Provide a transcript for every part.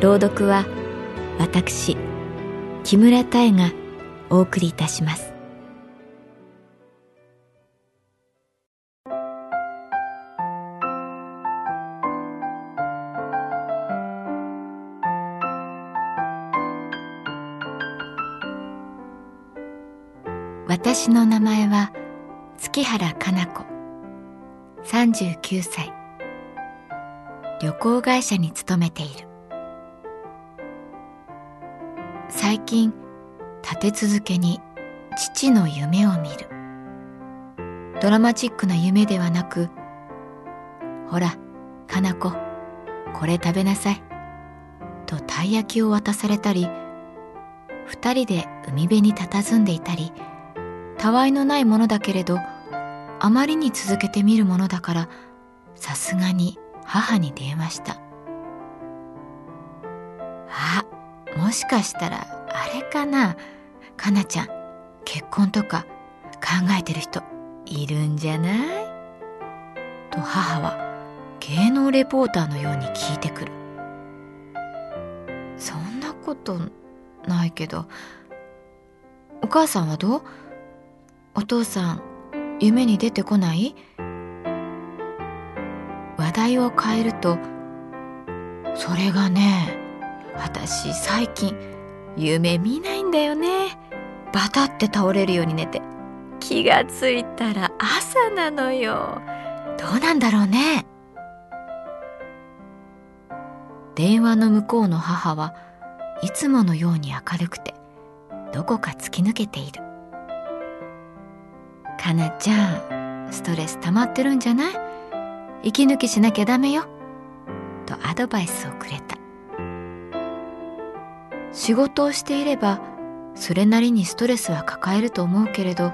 朗読は私木村多江がお送りいたします。私の名前は月原かな子39歳。旅行会社に勤めている。最近立て続けに父の夢を見る。ドラマチックな夢ではなくほらかな子これ食べなさい。とたい焼きを渡されたり二人で海辺に佇んでいたりたわいのないものだけれどあまりに続けてみるものだからさすがに母に電話した。あもしかしたらあれかな？かなちゃん結婚とか考えてる人いるんじゃない？と母は芸能レポーターのように聞いてくる。そんなことないけどお母さんはどう？お父さん夢に出てこない？話題を変えるとそれがね私最近夢見ないんだよね。バタって倒れるように寝て。気がついたら朝なのよ。どうなんだろうね。電話の向こうの母はいつものように明るくてどこか突き抜けている。かなちゃんストレス溜まってるんじゃない？息抜きしなきゃダメよ。とアドバイスをくれた。仕事をしていればそれなりにストレスは抱えると思うけれど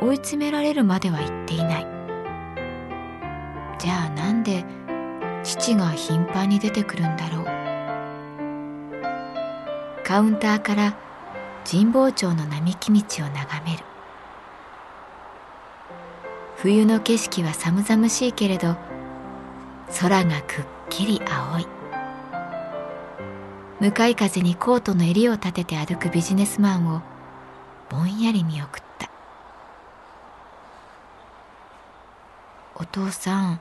追い詰められるまでは言っていない。じゃあなんで父が頻繁に出てくるんだろう。カウンターから神保町の並木道を眺める。冬の景色は寒々しいけれど空がくっきり青い。向かい風にコートの襟を立てて歩くビジネスマンをぼんやり見送った。お父さん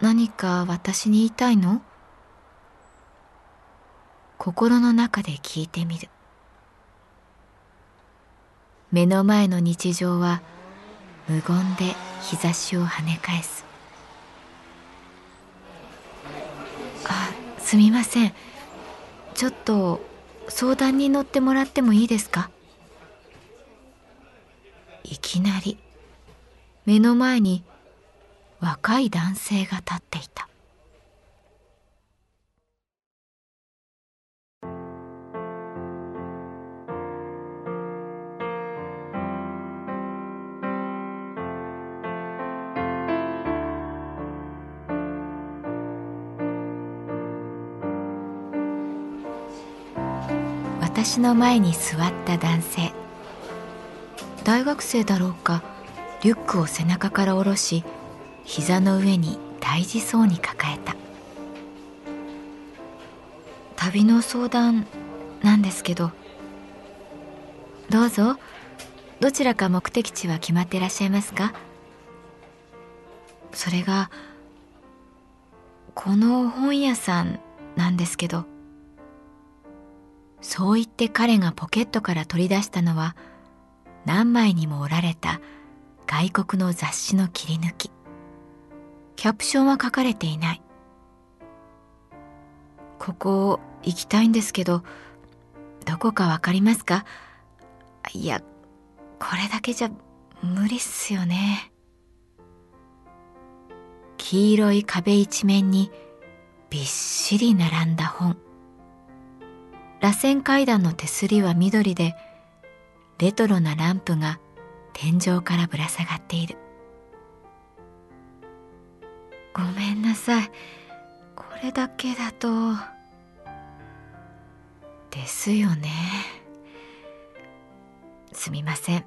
何か私に言いたいの？心の中で聞いてみる。目の前の日常は無言で日差しを跳ね返す。あすみません。ちょっと相談に乗ってもらってもいいですか？いきなり。目の前に若い男性が立っていた。私の前に座った男性。大学生だろうかリュックを背中から下ろし膝の上に大事そうに抱えた。旅の相談なんですけどどうぞ。どちらか目的地は決まっていらっしゃいますか？それがこの本屋さんなんですけど。そう言って彼がポケットから取り出したのは何枚にも折られた外国の雑誌の切り抜き。キャプションは書かれていない。ここ行きたいんですけどどこかわかりますか？いやこれだけじゃ無理っすよね。黄色い壁一面にびっしり並んだ本。螺旋階段の手すりは緑でレトロなランプが天井からぶら下がっている。ごめんなさい。これだけだと。ですよね。すみません。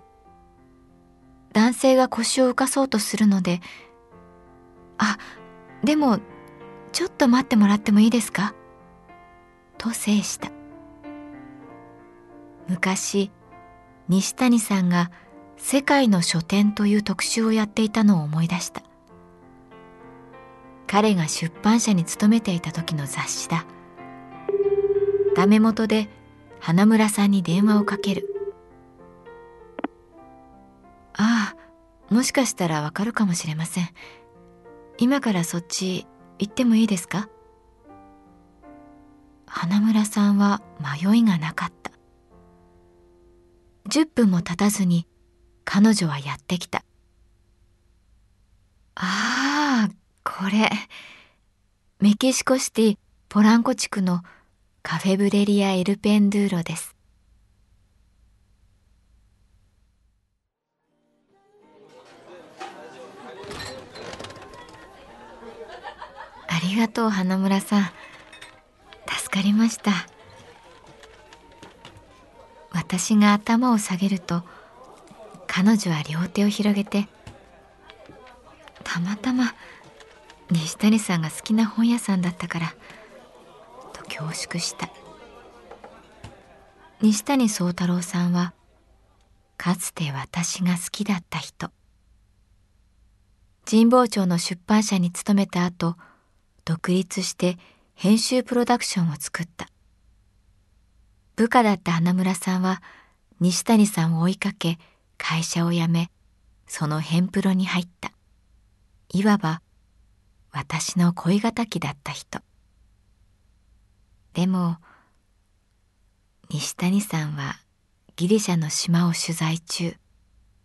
男性が腰を浮かそうとするのであでもちょっと待ってもらってもいいですか？と制した。昔西谷さんが「世界の書店」という特集をやっていたのを思い出した。彼が出版社に勤めていた時の雑誌だ。ダメ元で花村さんに電話をかける。ああもしかしたらわかるかもしれません。今からそっち行ってもいいですか？花村さんは迷いがなかった。10分も経たずに彼女はやってきた。ああこれ。メキシコシティポランコ地区のカフェブレリア・エルペンドゥーロです。ありがとう花村さん。助かりました。私が頭を下げると彼女は両手を広げてたまたま西谷さんが好きな本屋さんだったからと恐縮した。西谷宗太郎さんはかつて私が好きだった人。神保町の出版社に勤めた後独立して編集プロダクションを作った。部下だった花村さんは西谷さんを追いかけ会社を辞めその編プロに入った。いわば私の恋敵だった人。でも西谷さんはギリシャの島を取材中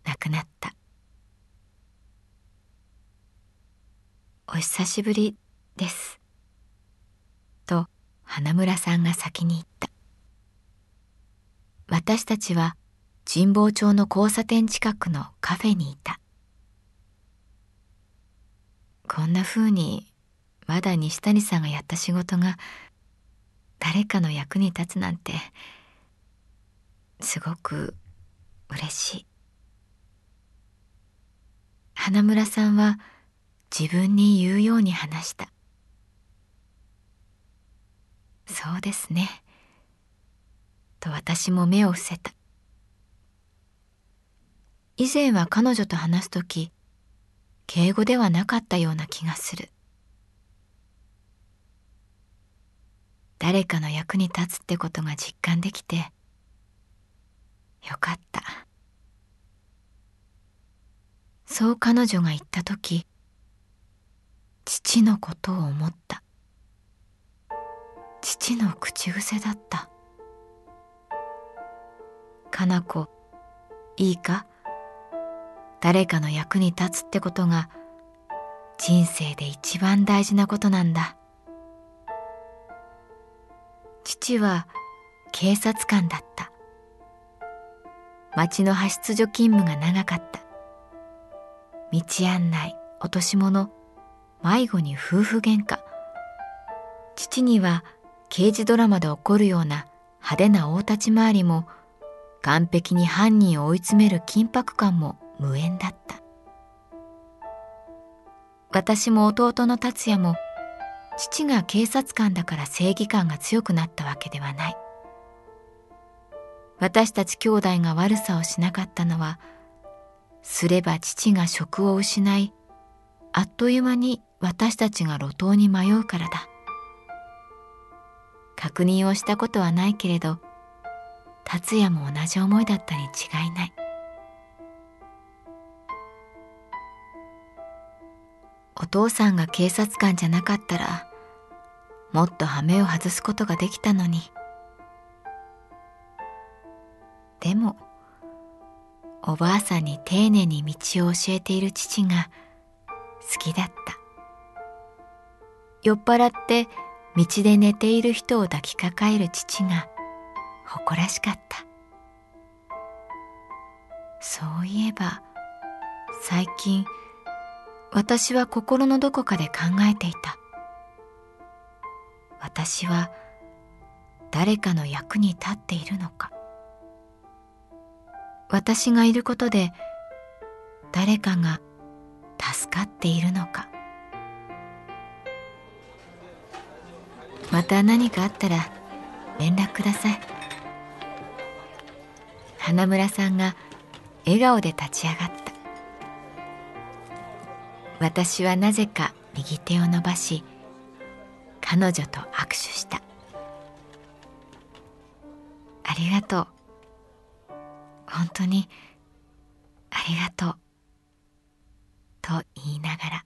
亡くなった。お久しぶりです。と花村さんが先に言った。私たちは神保町の交差点近くのカフェにいた。こんな風にまだ西谷さんがやった仕事が誰かの役に立つなんてすごく嬉しい。花村さんは自分に言うように話した。そうですね。と私も目を伏せた。以前は彼女と話す時敬語ではなかったような気がする。誰かの役に立つってことが実感できてよかった。そう彼女が言った時父のことを思った。父の口癖だった。かな子いいか？誰かの役に立つってことが人生で一番大事なことなんだ。父は警察官だった。町の派出所勤務が長かった。道案内落とし物迷子に夫婦喧嘩。父には刑事ドラマで起こるような派手な大立ち回りも完璧に犯人を追い詰める緊迫感も無縁だった。私も弟の達也も父が警察官だから正義感が強くなったわけではない。私たち兄弟が悪さをしなかったのはすれば父が職を失いあっという間に私たちが路頭に迷うからだ。確認をしたことはないけれど達也も同じ思いだったに違いない。お父さんが警察官じゃなかったらもっと羽目を外すことができたのに。でもおばあさんに丁寧に道を教えている父が好きだった。酔っ払って道で寝ている人を抱きかかえる父が誇らしかった。そういえば最近私は心のどこかで考えていた。私は誰かの役に立っているのか。私がいることで誰かが助かっているのか。また何かあったら連絡ください。花村さんが笑顔で立ち上がった。私はなぜか右手を伸ばし彼女と握手した。ありがとう。本当にありがとう。と言いながら。